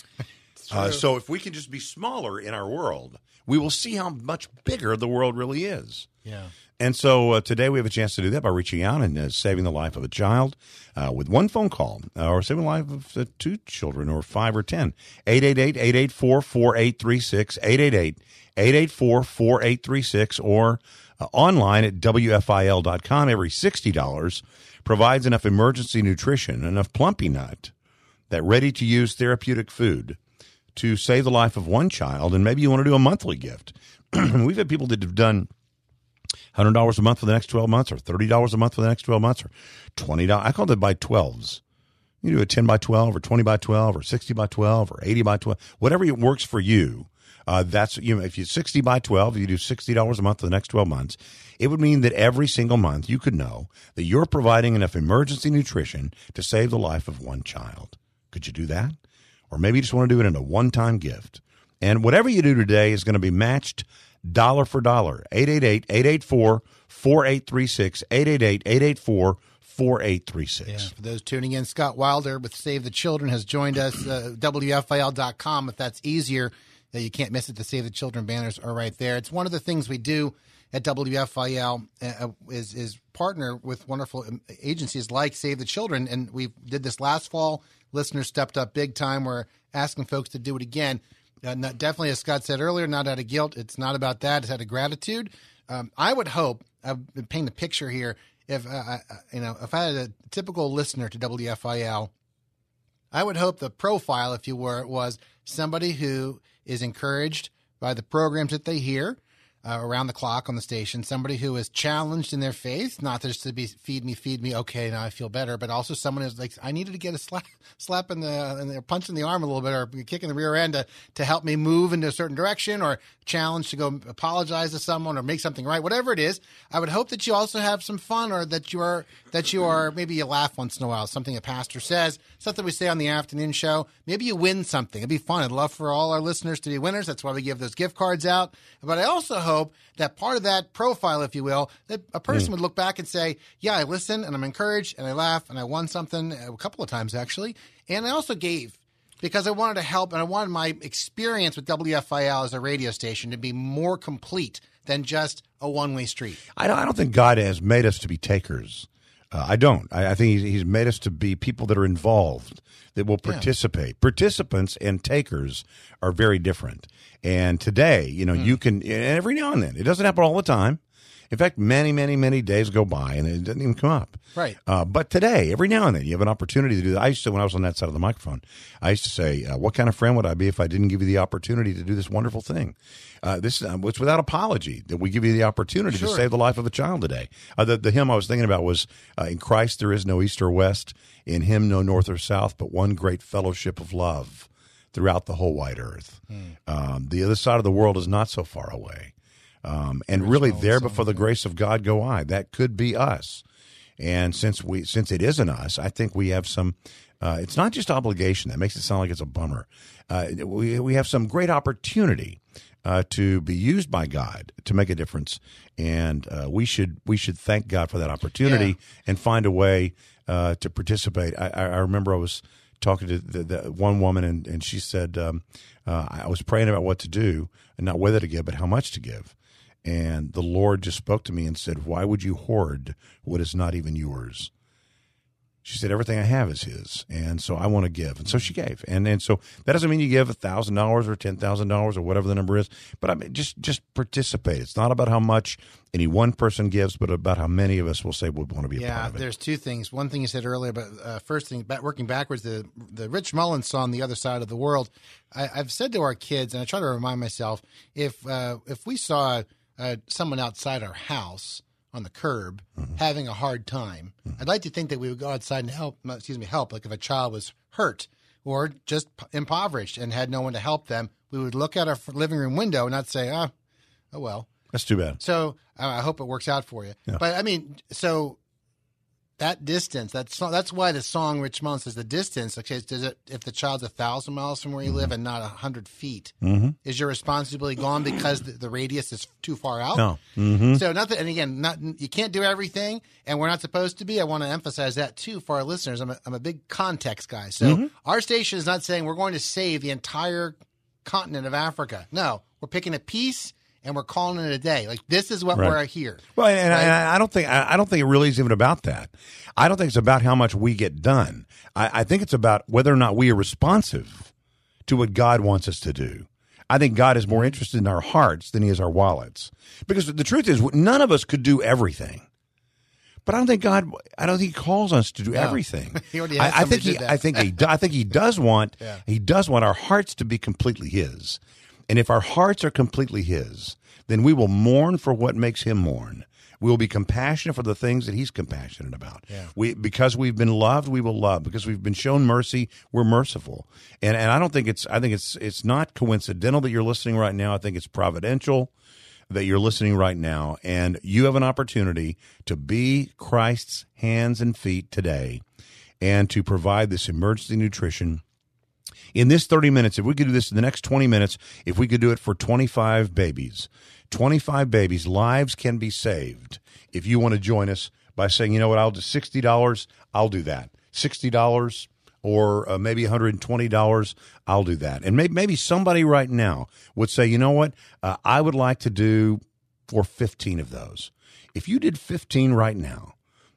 Uh, so if we can just be smaller in our world, we will see how much bigger the world really is. Yeah. And so uh, today we have a chance to do that by reaching out and uh, saving the life of a child uh, with one phone call uh, or saving the life of uh, two children or five or ten. 888-884-4836, 888-884-4836 or uh, online at WFIL.com. Every $60 provides enough emergency nutrition, enough Plumpy'Nut, that ready-to-use therapeutic food to save the life of one child. And maybe you want to do a monthly gift. We've had people that have done hundred dollars a month for the next twelve months, or thirty dollars a month for the next twelve months, or twenty dollars. I call it by twelves. You do a ten by twelve, or twenty by twelve, or sixty by twelve, or eighty by twelve, whatever works for you. Uh, that's you know, if you sixty by twelve, you do sixty dollars a month for the next twelve months. It would mean that every single month you could know that you're providing enough emergency nutrition to save the life of one child. Could you do that? Or maybe you just want to do it in a one-time gift. And whatever you do today is going to be matched dollar for dollar. 888-884-4836, 888-884-4836. Yeah, for those tuning in, Scott Wilder with Save the Children has joined us. Uh, WFIL.com, if that's easier, uh, you can't miss it. The Save the Children banners are right there. It's one of the things we do at WFIL uh, is is partner with wonderful um, agencies like Save the Children, and we did this last fall. Listeners stepped up big time. We're asking folks to do it again. Uh, not, definitely, as Scott said earlier, not out of guilt. It's not about that. It's out of gratitude. Um, I would hope. I've been painting a picture here. If uh, I, you know, if I had a typical listener to WFIL, I would hope the profile, if you were, was somebody who is encouraged by the programs that they hear, uh, around the clock on the station, somebody who is challenged in their faith, not just to be feed me, feed me, okay, now I feel better, but also someone who's like, I needed to get a slap, slap in the, in the punch in the arm a little bit, or a kick in the rear end to, to help me move into a certain direction, or challenge to go apologize to someone or make something right, whatever it is. I would hope that you also have some fun, or that you are that you are maybe you laugh once in a while, something a pastor says, something we say on the afternoon show. Maybe you win something. It'd be fun. I'd love for all our listeners to be winners. That's why we give those gift cards out. But I also hope that part of that profile, if you will, that a person hmm. would look back and say, "Yeah, I listen and I'm encouraged and I laugh and I won something a couple of times actually, and I also gave." Because I wanted to help and I wanted my experience with WFIL as a radio station to be more complete than just a one way street. I don't, I don't think God has made us to be takers. Uh, I don't. I, I think he's, he's made us to be people that are involved, that will participate. Participants and takers are very different. And today, you know, you can, and every now and then, it doesn't happen all the time. In fact, many, many, many days go by and it doesn't even come up. Right. Uh, but today, every now and then, you have an opportunity to do that. I used to, when I was on that side of the microphone, I used to say, uh, "What kind of friend would I be if I didn't give you the opportunity to do this wonderful thing?" Uh, this uh, it's without apology that we give you the opportunity to save the life of a child today. Uh, the, the hymn I was thinking about was, uh, "In Christ there is no east or west, in Him no north or south, but one great fellowship of love throughout the whole wide earth." Um, the other side of the world is not so far away. Um, and really, there before the grace of God go I. That could be us. And since we since it isn't us, I think we have some. Uh, it's not just obligation that makes it sound like it's a bummer. Uh, we we have some great opportunity uh, to be used by God to make a difference, and uh, we should we should thank God for that opportunity Yeah. and find a way uh, to participate. I, I remember I was talking to the, the one woman, and, and she said um, uh, I was praying about what to do, and not whether to give, but how much to give. And the Lord just spoke to me and said, Why would you hoard what is not even yours? She said, Everything I have is his. And so I want to give. And so she gave. And and so that doesn't mean you give a thousand dollars or ten thousand dollars or whatever the number is. But I mean just just participate. It's not about how much any one person gives, but about how many of us will say we want to be a Yeah, part of it. there's two things. One thing you said earlier, but uh, first thing, back, working backwards, the the Rich Mullins song "The Other Side of the World." I, I've said to our kids, and I try to remind myself, if uh, if we saw uh, someone outside our house on the curb Mm-hmm. having a hard time, I'd like to think that we would go outside and help. uh, Excuse me, help. Like if a child was hurt or just p- impoverished and had no one to help them, we would look out our living room window and not say, "Oh, oh well." That's too bad. So uh, I hope it works out for you. But I mean, so that distance, that's that's why the song Rich Mullins says the distance. Okay, does it if the child's a thousand miles from where you live and not a hundred feet, is your responsibility gone because the, the radius is too far out? No. Mm-hmm. So nothing, and again, not you can't do everything, and we're not supposed to be. I want to emphasize that too for our listeners. I'm a, I'm a big context guy, so Mm-hmm. our station is not saying we're going to save the entire continent of Africa. No, we're picking a piece and we're calling it a day. Like this is what Right. we're here. Well, and, Right? and I, I don't think I, don't think it really is even about that. I don't think it's about how much we get done. I, I think it's about whether or not we are responsive to what God wants us to do. I think God is more interested in our hearts than He is our wallets. Because the truth is, none of us could do everything. But I don't think God. I don't think He calls us to do everything. Already has I, I think He. I think He. I think He does want. He does want our hearts to be completely His. And if our hearts are completely His, then we will mourn for what makes Him mourn. We will be compassionate for the things that He's compassionate about. We because we've been loved, we will love. Because we've been shown mercy, we're merciful. And and I don't think it's. I think it's. It's not coincidental that you're listening right now. I think it's providential that you're listening right now, and you have an opportunity to be Christ's hands and feet today, and to provide this emergency nutrition in this 30 minutes, if we could do this in the next 20 minutes, if we could do it for 25 babies, 25 babies, lives can be saved. If you want to join us by saying, you know what, I'll do $60, I'll do that. $60 or uh, maybe $120, I'll do that. And maybe, maybe somebody right now would say, you know what, uh, I would like to do for 15 of those. If you did 15 right now,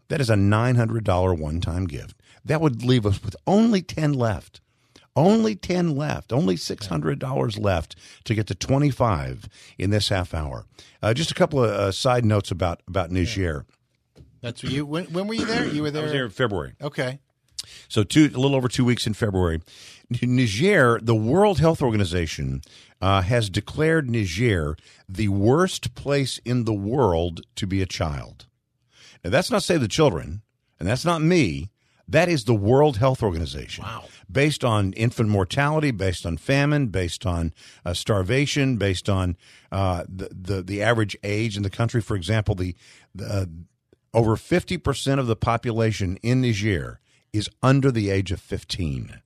that is a $900 one time gift. That would leave us with only 10 left. Only 10 left, only $600 left to get to 25 in this half hour. Uh, just a couple of uh, side notes about, about Niger. That's you. When, when were you there? You were I there. was here in February. Okay. So two, a little over two weeks in February. Niger, the World Health Organization, uh, has declared Niger the worst place in the world to be a child. Now, that's not Save the Children, and that's not me. That is the World Health Organization. Wow. Based on infant mortality, based on famine, based on uh, starvation, based on uh, the, the the average age in the country. For example, the, the uh, over fifty percent of the population in Niger is under the age of fifteen.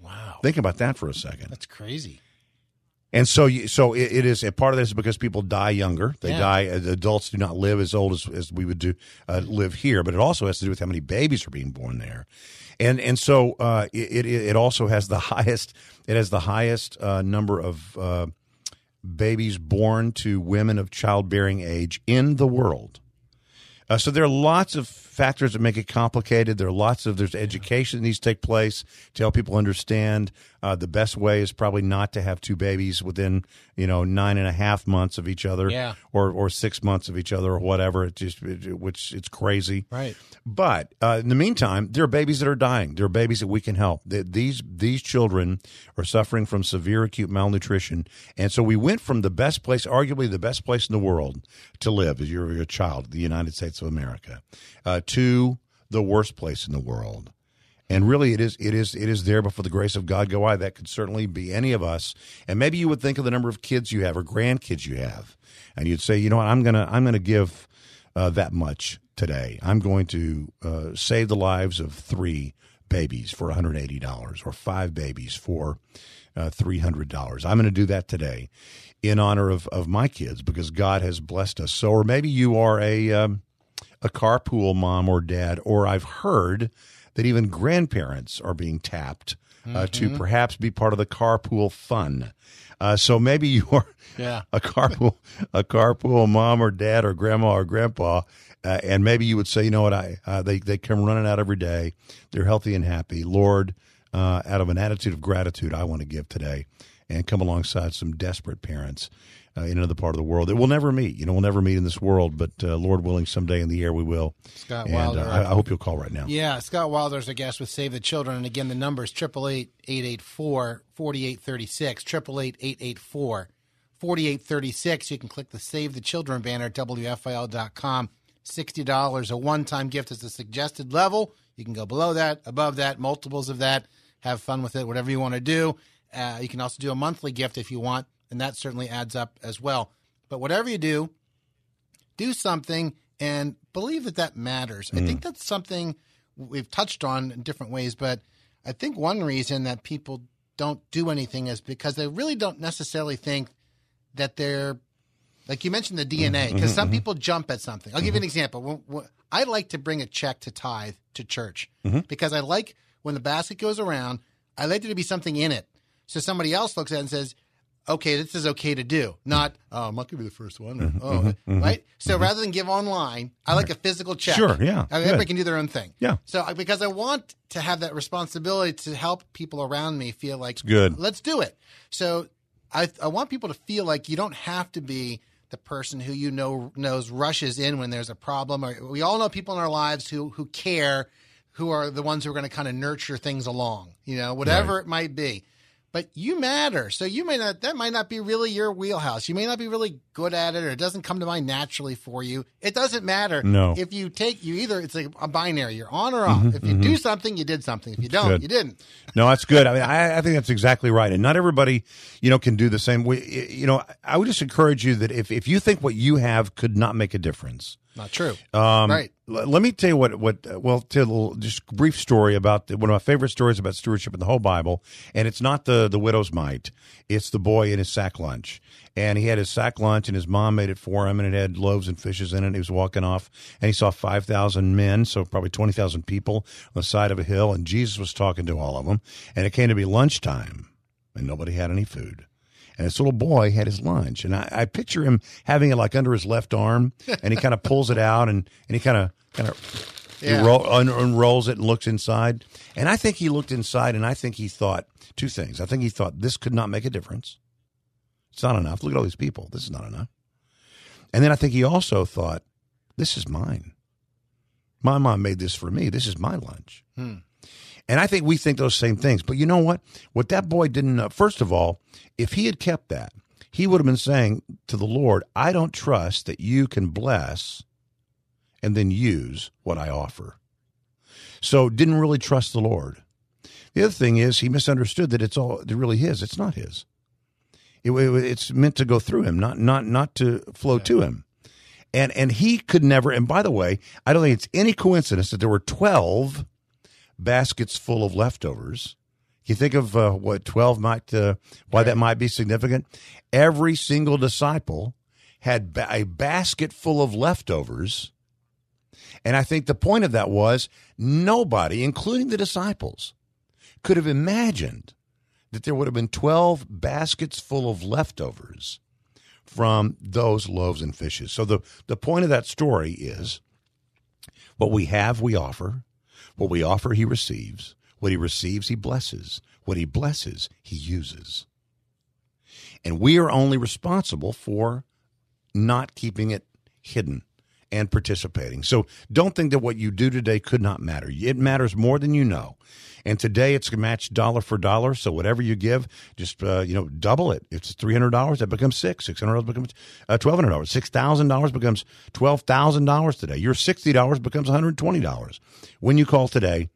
Wow. Think about that for a second. That's crazy. And so, you, so it, it is a part of this is because people die younger. They Yeah. die. uh, Adults do not live as old as, as we would do uh, live here. But it also has to do with how many babies are being born there, and and so uh, it, it it also has the highest. It has the highest uh, number of uh, babies born to women of childbearing age in the world. Uh, so there are lots of factors that make it complicated. There are lots of there's education that needs to take place to help people understand. Uh, the best way is probably not to have two babies within you know nine and a half months of each other, Yeah. or or six months of each other, or whatever. It just it, which it's crazy, Right. But uh, in the meantime, there are babies that are dying. There are babies that we can help. Th- These these children are suffering from severe acute malnutrition, and so we went from the best place, arguably the best place in the world to live as you're a child, the United States of America, uh, to the worst place in the world. And really, it is it is it is there, but for the grace of God, go I. That could certainly be any of us. And maybe you would think of the number of kids you have or grandkids you have, and you'd say, you know what, I'm gonna I'm gonna give uh, that much today. I'm going to uh, save the lives of three babies for $180 or five babies for uh, $300. I'm going to do that today in honor of, of my kids because God has blessed us. So, or maybe you are a, um, a carpool mom or dad, or I've heard that even grandparents are being tapped uh, to perhaps be part of the carpool fun. Uh, so maybe you are Yeah. a carpool, a carpool mom or dad or grandma or grandpa, uh, and maybe you would say, you know what, I uh, they they come running out every day, they're healthy and happy. Lord, uh, out of an attitude of gratitude, I want to give today, and come alongside some desperate parents uh, in another part of the world that we'll never meet. You know, we'll never meet in this world, but uh, Lord willing, someday in the air we will. Scott and Wilder. uh, I, I hope you'll call right now. Yeah, Scott Wilder's a guest with Save the Children. And again, the number is 888-884-4836, 888-884-4836. You can click the Save the Children banner at WFIL.com. $60, a one-time gift is the suggested level. You can go below that, above that, multiples of that. Have fun with it, whatever you want to do. Uh, you can also do a monthly gift if you want, and that certainly adds up as well. But whatever you do, do something and believe that that matters. I mm-hmm. think that's something we've touched on in different ways, but I think one reason that people don't do anything is because they really don't necessarily think that they're like you mentioned the DNA because mm-hmm, mm-hmm, some people jump at something. I'll give you an example. When- when- I like to bring a check to tithe to church because I like when the basket goes around, I like there to be something in it. So somebody else looks at it and says, okay, this is okay to do. Not, oh, I'm not going to be the first one. or, oh, mm-hmm, mm-hmm. right? So rather than give online, I like a physical check. Sure, yeah, I mean, Everybody can do their own thing. Yeah. So because I want to have that responsibility to help people around me feel like, it's good. let's do it. So I, I want people to feel like you don't have to be the person who you know knows rushes in when there's a problem. Or we all know people in our lives who who care, who are the ones who are going to kind of nurture things along. You know, whatever it might be. But you matter, so you may not. That might not be really your wheelhouse. You may not be really good at it, or it doesn't come to mind naturally for you. It doesn't matter. No. If you take, you either it's like a binary. You're on or off. Mm-hmm, if you mm-hmm. do something, you did something. If you don't, good. you didn't. No, that's good. I mean, I, I think that's exactly right. And not everybody, you know, can do the same. We, you know, I would just encourage you that if, if you think what you have could not make a difference, Not true. um, right. l- let me tell you what, what, uh, well, tell a little, just brief story about the, one of my favorite stories about stewardship in the whole Bible. And it's not the, the widow's mite. It's the boy in his sack lunch. And he had his sack lunch and his mom made it for him and it had loaves and fishes in it. He was walking off and he saw 5,000 men, so probably 20,000 people on the side of a hill. And Jesus was talking to all of them. And it came to be lunchtime and nobody had any food. And this little boy had his lunch, and I, I picture him having it like under his left arm, and he kind of pulls it out, and, and he kind of kind of Yeah. un, unrolls it and looks inside. And I think he looked inside, and I think he thought two things. I think he thought this could not make a difference. It's not enough. Look at all these people. This is not enough. And then I think he also thought, this is mine. My mom made this for me. This is my lunch. Hmm. And I think we think those same things. But you know what? What that boy didn't know, first of all, if he had kept that, he would have been saying to the Lord, I don't trust that you can bless and then use what I offer. So didn't really trust the Lord. The other thing is he misunderstood that it's all really his. It's not his. It, it, it's meant to go through him, not not not to flow to him. And and he could never. And by the way, I don't think it's any coincidence that there were twelve baskets full of leftovers. You think of uh, what twelve might uh, why that might be significant. Every single disciple had ba- a basket full of leftovers. And I think the point of that was nobody, including the disciples, could have imagined that there would have been 12 baskets full of leftovers from those loaves and fishes. So the, the point of that story is what we have, we offer. What we offer, he receives. What he receives, he blesses. What he blesses, he uses. And we are only responsible for not keeping it hidden and participating. So don't think that what you do today could not matter. It matters more than you know. And today it's matched dollar for dollar. So whatever you give, just uh, you know double it. It's three hundred dollars, that becomes six. Six hundred dollars becomes uh, twelve hundred dollars. Six thousand dollars becomes twelve thousand dollars today. Your sixty dollars becomes one hundred twenty dollars when you call today.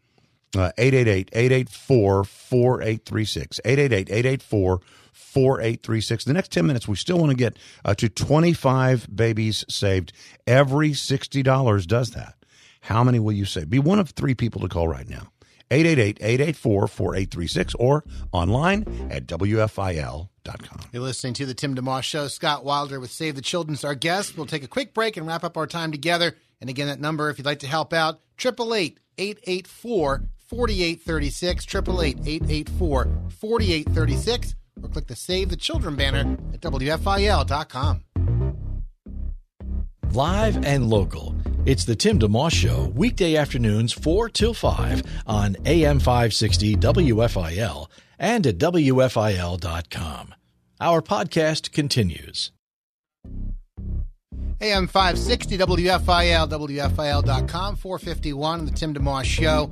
Uh, 888-884-4836 888-884 4836. The next 10 minutes, we still want to get uh, to 25 babies saved. Every $60 does that. How many will you save? Be one of three people to call right now. 888-884-4836 or online at WFIL.com. You're listening to the Tim DeMoss Show. Scott Wilder with Save the Children's our guest. We'll take a quick break and wrap up our time together. And again, that number, if you'd like to help out, 888-884-4836, 888-884-4836 or click the Save the Children banner at WFIL.com. Live and local. It's the Tim DeMoss Show, weekday afternoons 4 till 5 on AM 560 WFIL and at WFIL.com. Our podcast continues. AM 560 WFIL, WFIL.com, 451, the Tim DeMoss Show.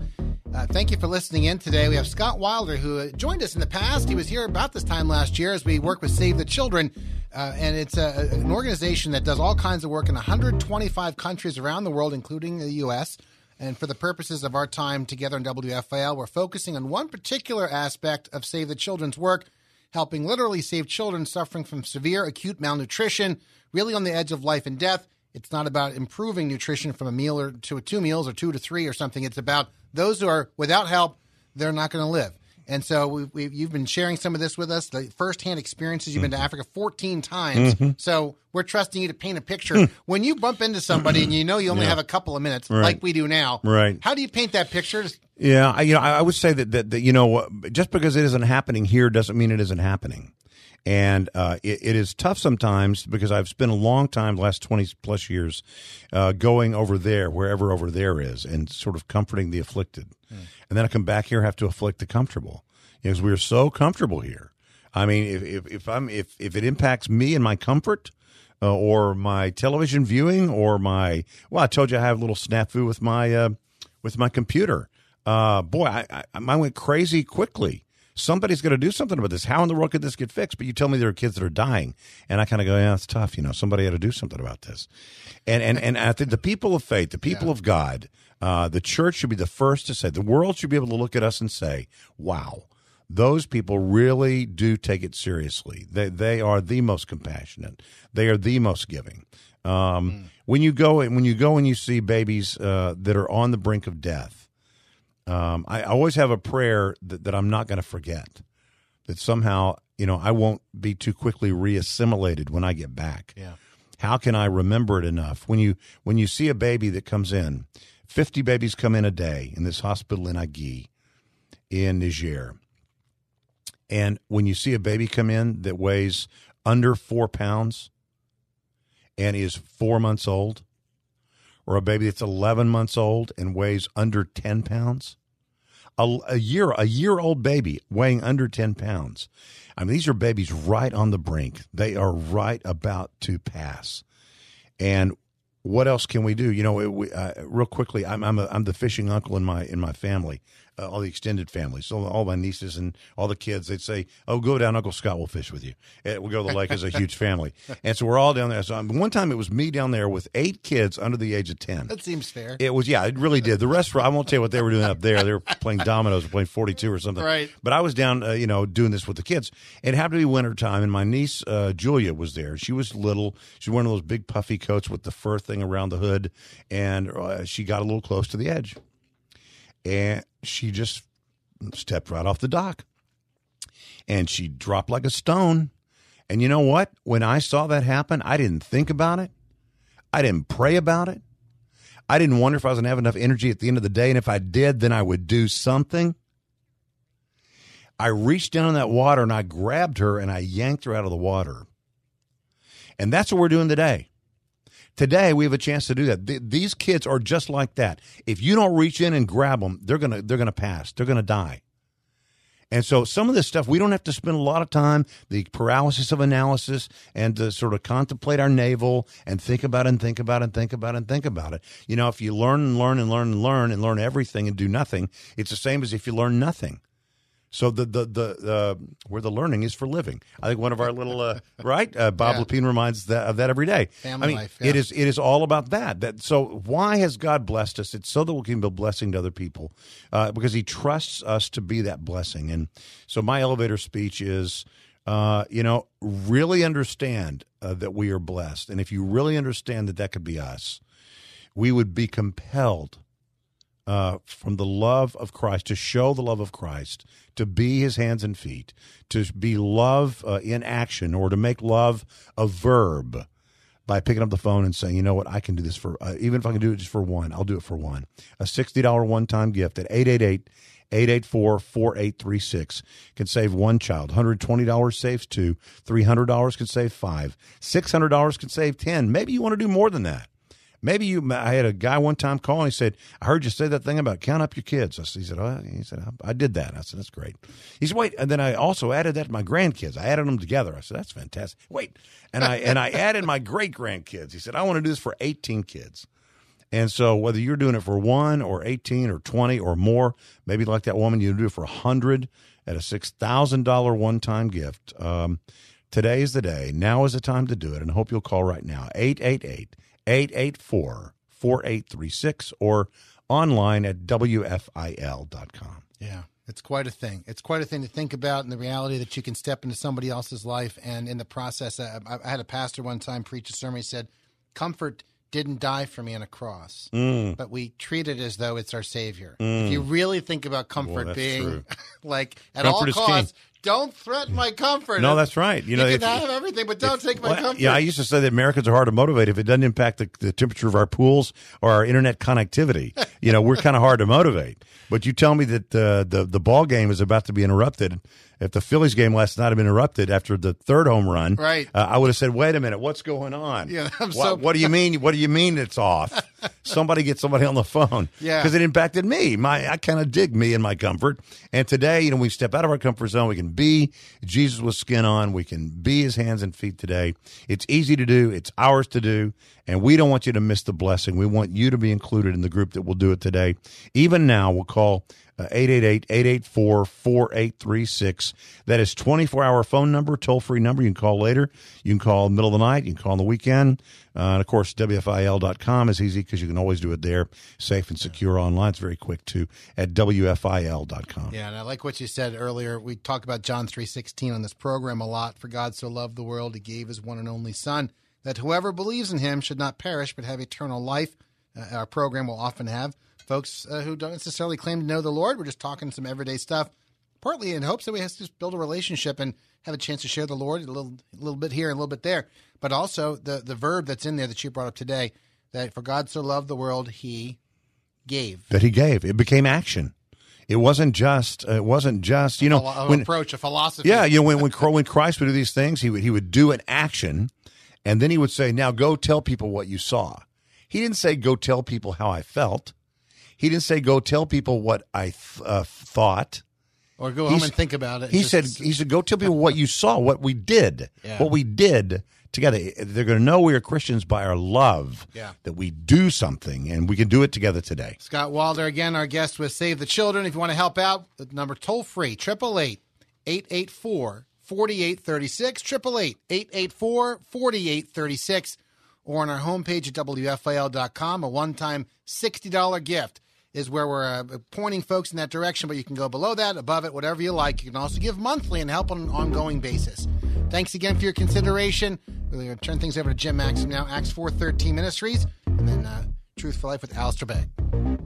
Uh, thank you for listening in today. We have Scott Wilder, who joined us in the past. He was here about this time last year as we work with Save the Children. Uh, and it's a, an organization that does all kinds of work in 125 countries around the world, including the U.S. And for the purposes of our time together in WFIL, we're focusing on one particular aspect of Save the Children's work, helping literally save children suffering from severe acute malnutrition, really on the edge of life and death. It's not about improving nutrition from a meal or to two meals or two to three or something. It's about those who are without help, they're not going to live. And so we we you've been sharing some of this with us, the firsthand experiences. You've been to mm-hmm. Africa 14 times. Mm-hmm. So we're trusting you to paint a picture. Mm. when you bump into somebody and you know you only have a couple of minutes, like we do now, Right. How do you paint that picture? Yeah, I, you know, I I would say that, that, that you know, just because it isn't happening here doesn't mean it isn't happening. And uh, it, it is tough sometimes because I've spent a long time, the last 20 plus years, uh, going over there, wherever over there is, and sort of comforting the afflicted. And then I come back here and have to afflict the comfortable because we're so comfortable here. I mean, if, if, if I'm if, if it impacts me and my comfort, uh, or my television viewing, or my well, I told you I have a little snafu with my uh, with my computer. Uh, boy, I, I I went crazy quickly. Somebody's going to do something about this. How in the world could this get fixed? But you tell me there are kids that are dying, and I kind of go, yeah, it's tough. You know, somebody had to do something about this. And and and I think the people of faith, the people of God, uh, the church should be the first to say. The world should be able to look at us and say, "Wow." those people really do take it seriously. They they are the most compassionate. They are the most giving. Um, When you go and when you go and you see babies uh, that are on the brink of death, um, I always have a prayer that, that I'm not going to forget. That somehow you know I won't be too quickly reassimilated when I get back. Yeah. How can I remember it enough? When you when you see a baby that comes in, fifty babies come in a day in this hospital in Agui, in Niger. And when you see a baby come in that weighs under four pounds and is four months old, or a baby that's 11 months old and weighs under 10 pounds, a, a year a year old baby weighing under 10 pounds. I mean, these are babies right on the brink. They are right about to pass. And what else can we do? You know, it, we, uh, real quickly, I'm I'm, a, I'm the fishing uncle in my in my family. Uh, all the extended families, so all my nieces and all the kids, they'd say, "Oh, go down, Uncle Scott will fish with you." And we go to the lake as a huge family, and so we're all down there. So um, one time it was me down there with eight kids under the age of ten. That seems fair. It was, yeah, it really did. The rest were, I won't tell you what they were doing up there. They were playing dominoes or playing 42 or something. Right. But I was down, uh, you know, doing this with the kids. It happened to be wintertime, and my niece, uh, Julia, was there. She was little. She was one of those big puffy coats with the fur thing around the hood, and uh, she got a little close to the edge. And she just stepped right off the dock. And she dropped like a stone. And you know what? When I saw that happen, I didn't think about it. I didn't pray about it. I didn't wonder if I was going to have enough energy at the end of the day. And if I did, then I would do something. I reached down in that water and I grabbed her and I yanked her out of the water. And that's what we're doing today. Today we have a chance to do that. Th- these kids are just like that. If you don't reach in and grab them, they're gonna they're gonna pass. They're gonna die. And so some of this stuff we don't have to spend a lot of time the paralysis of analysis and to sort of contemplate our navel and think about and think about and think about and think about it. You know, if you learn and learn and learn and learn and learn everything and do nothing, it's the same as if you learn nothing. So the the the uh, where the learning is for living. I think one of our little uh, right uh, Bob Yeah. Lepine reminds that, of that every day. Family I mean, life, it yeah. is it is all about that. That so why has God blessed us? It's so that we can be a blessing to other people uh, because He trusts us to be that blessing. And so my elevator speech is. Uh, you know, really understand uh, that we are blessed, and if you really understand that that could be us, we would be compelled uh, from the love of Christ, to show the love of Christ, to be his hands and feet, to be love uh, in action, or to make love a verb by picking up the phone and saying, you know what, I can do this for, uh, even if I can do it just for one, I'll do it for one. A $60 one time gift at 888 884 4836 can save one child. $120 saves two. $300 can save five. $600 can save 10. Maybe you want to do more than that. Maybe you. I had a guy one time call and he said, "I heard you say that thing about count up your kids." I said, "He said, oh, he said I, did that." I said, "That's great." He said, "Wait," and then I also added that to my grandkids. I added them together. I said, "That's fantastic." Wait, and I and I added my great grandkids. He said, "I want to do this for eighteen kids." And so, whether you're doing it for one or 18 or 20 or more, maybe like that woman, you do it for 100 at a $6,000 one time gift. Um, today is the day. Now is the time to do it. And I hope you'll call right now 888 884 4836 or online at WFIL.com. Yeah, it's quite a thing. It's quite a thing to think about, and the reality that you can step into somebody else's life, and in the process, I, I had a pastor one time preach a sermon. He said, "Comfort didn't die for me on a cross, Mm. but we treat it as though it's our savior." If you really think about comfort that's being like at Comfort all costs, don't threaten my comfort. No, that's right. You You, know, can if- have everything, but don't take my Well, comfort. Yeah, I used to say that Americans are hard to motivate if it doesn't impact the, the temperature of our pools or our internet connectivity. you know, we're kind of hard to motivate. But you tell me that uh, the the ball game is about to be interrupted. If the Phillies game last night had been interrupted after the third home run, Right. Uh, I would have said, "Wait a minute, what's going on? Yeah, what, so- what do you mean? What do you mean it's off? somebody get somebody on the phone, Yeah. because it impacted me. My I kind of dig me and my comfort. And today, you know, we step out of our comfort zone. We can be Jesus with skin on. We can be His hands and feet today. It's easy to do. It's ours to do. And we don't want you to miss the blessing. We want you to be included in the group that will do it today. Even now, we'll call uh, 888-884-4836. That is 24-hour phone number, toll-free number. You can call later. You can call middle of the night. You can call on the weekend. Uh, and, of course, WFIL.com is easy because you can always do it there, safe and secure online. It's very quick, too, at WFIL.com. Yeah, and I like what you said earlier. We talk about John 3:16 on this program a lot. For God so loved the world he gave his one and only son that whoever believes in him should not perish but have eternal life. Uh, our program will often have folks uh, who don't necessarily claim to know the Lord. We're just talking some everyday stuff, partly in hopes that we have to just build a relationship and have a chance to share the Lord a little a little bit here and a little bit there. But also the the verb that's in there that you brought up today that for God so loved the world he gave. That he gave. It became action. It wasn't just, it wasn't just, you know, a, when, approach, a philosophy. Yeah, you know, when when, when Christ would do these things, he would he would do an action, and then he would say, "Now go tell people what you saw." He didn't say, "Go tell people how I felt." He didn't say, "Go tell people what I th- uh, thought." Or go home s- and think about it. He Just- said, "He said, go tell people what you saw, what we did, Yeah. what we did together. They're going to know we are Christians by our love. Yeah. That we do something, and we can do it together today. Scott Wilder, again, our guest with Save the Children. If you want to help out, the number toll free, 888 884 4836, 888 884 4836, or on our homepage at WFIL.com. A one time $60 gift is where we're uh, pointing folks in that direction, but you can go below that, above it, whatever you like. You can also give monthly and help on an ongoing basis. Thanks again for your consideration. We're going to turn things over to Jim Maxim now, Acts 413 Ministries, and then uh, Truth for Life with Alistair Begg.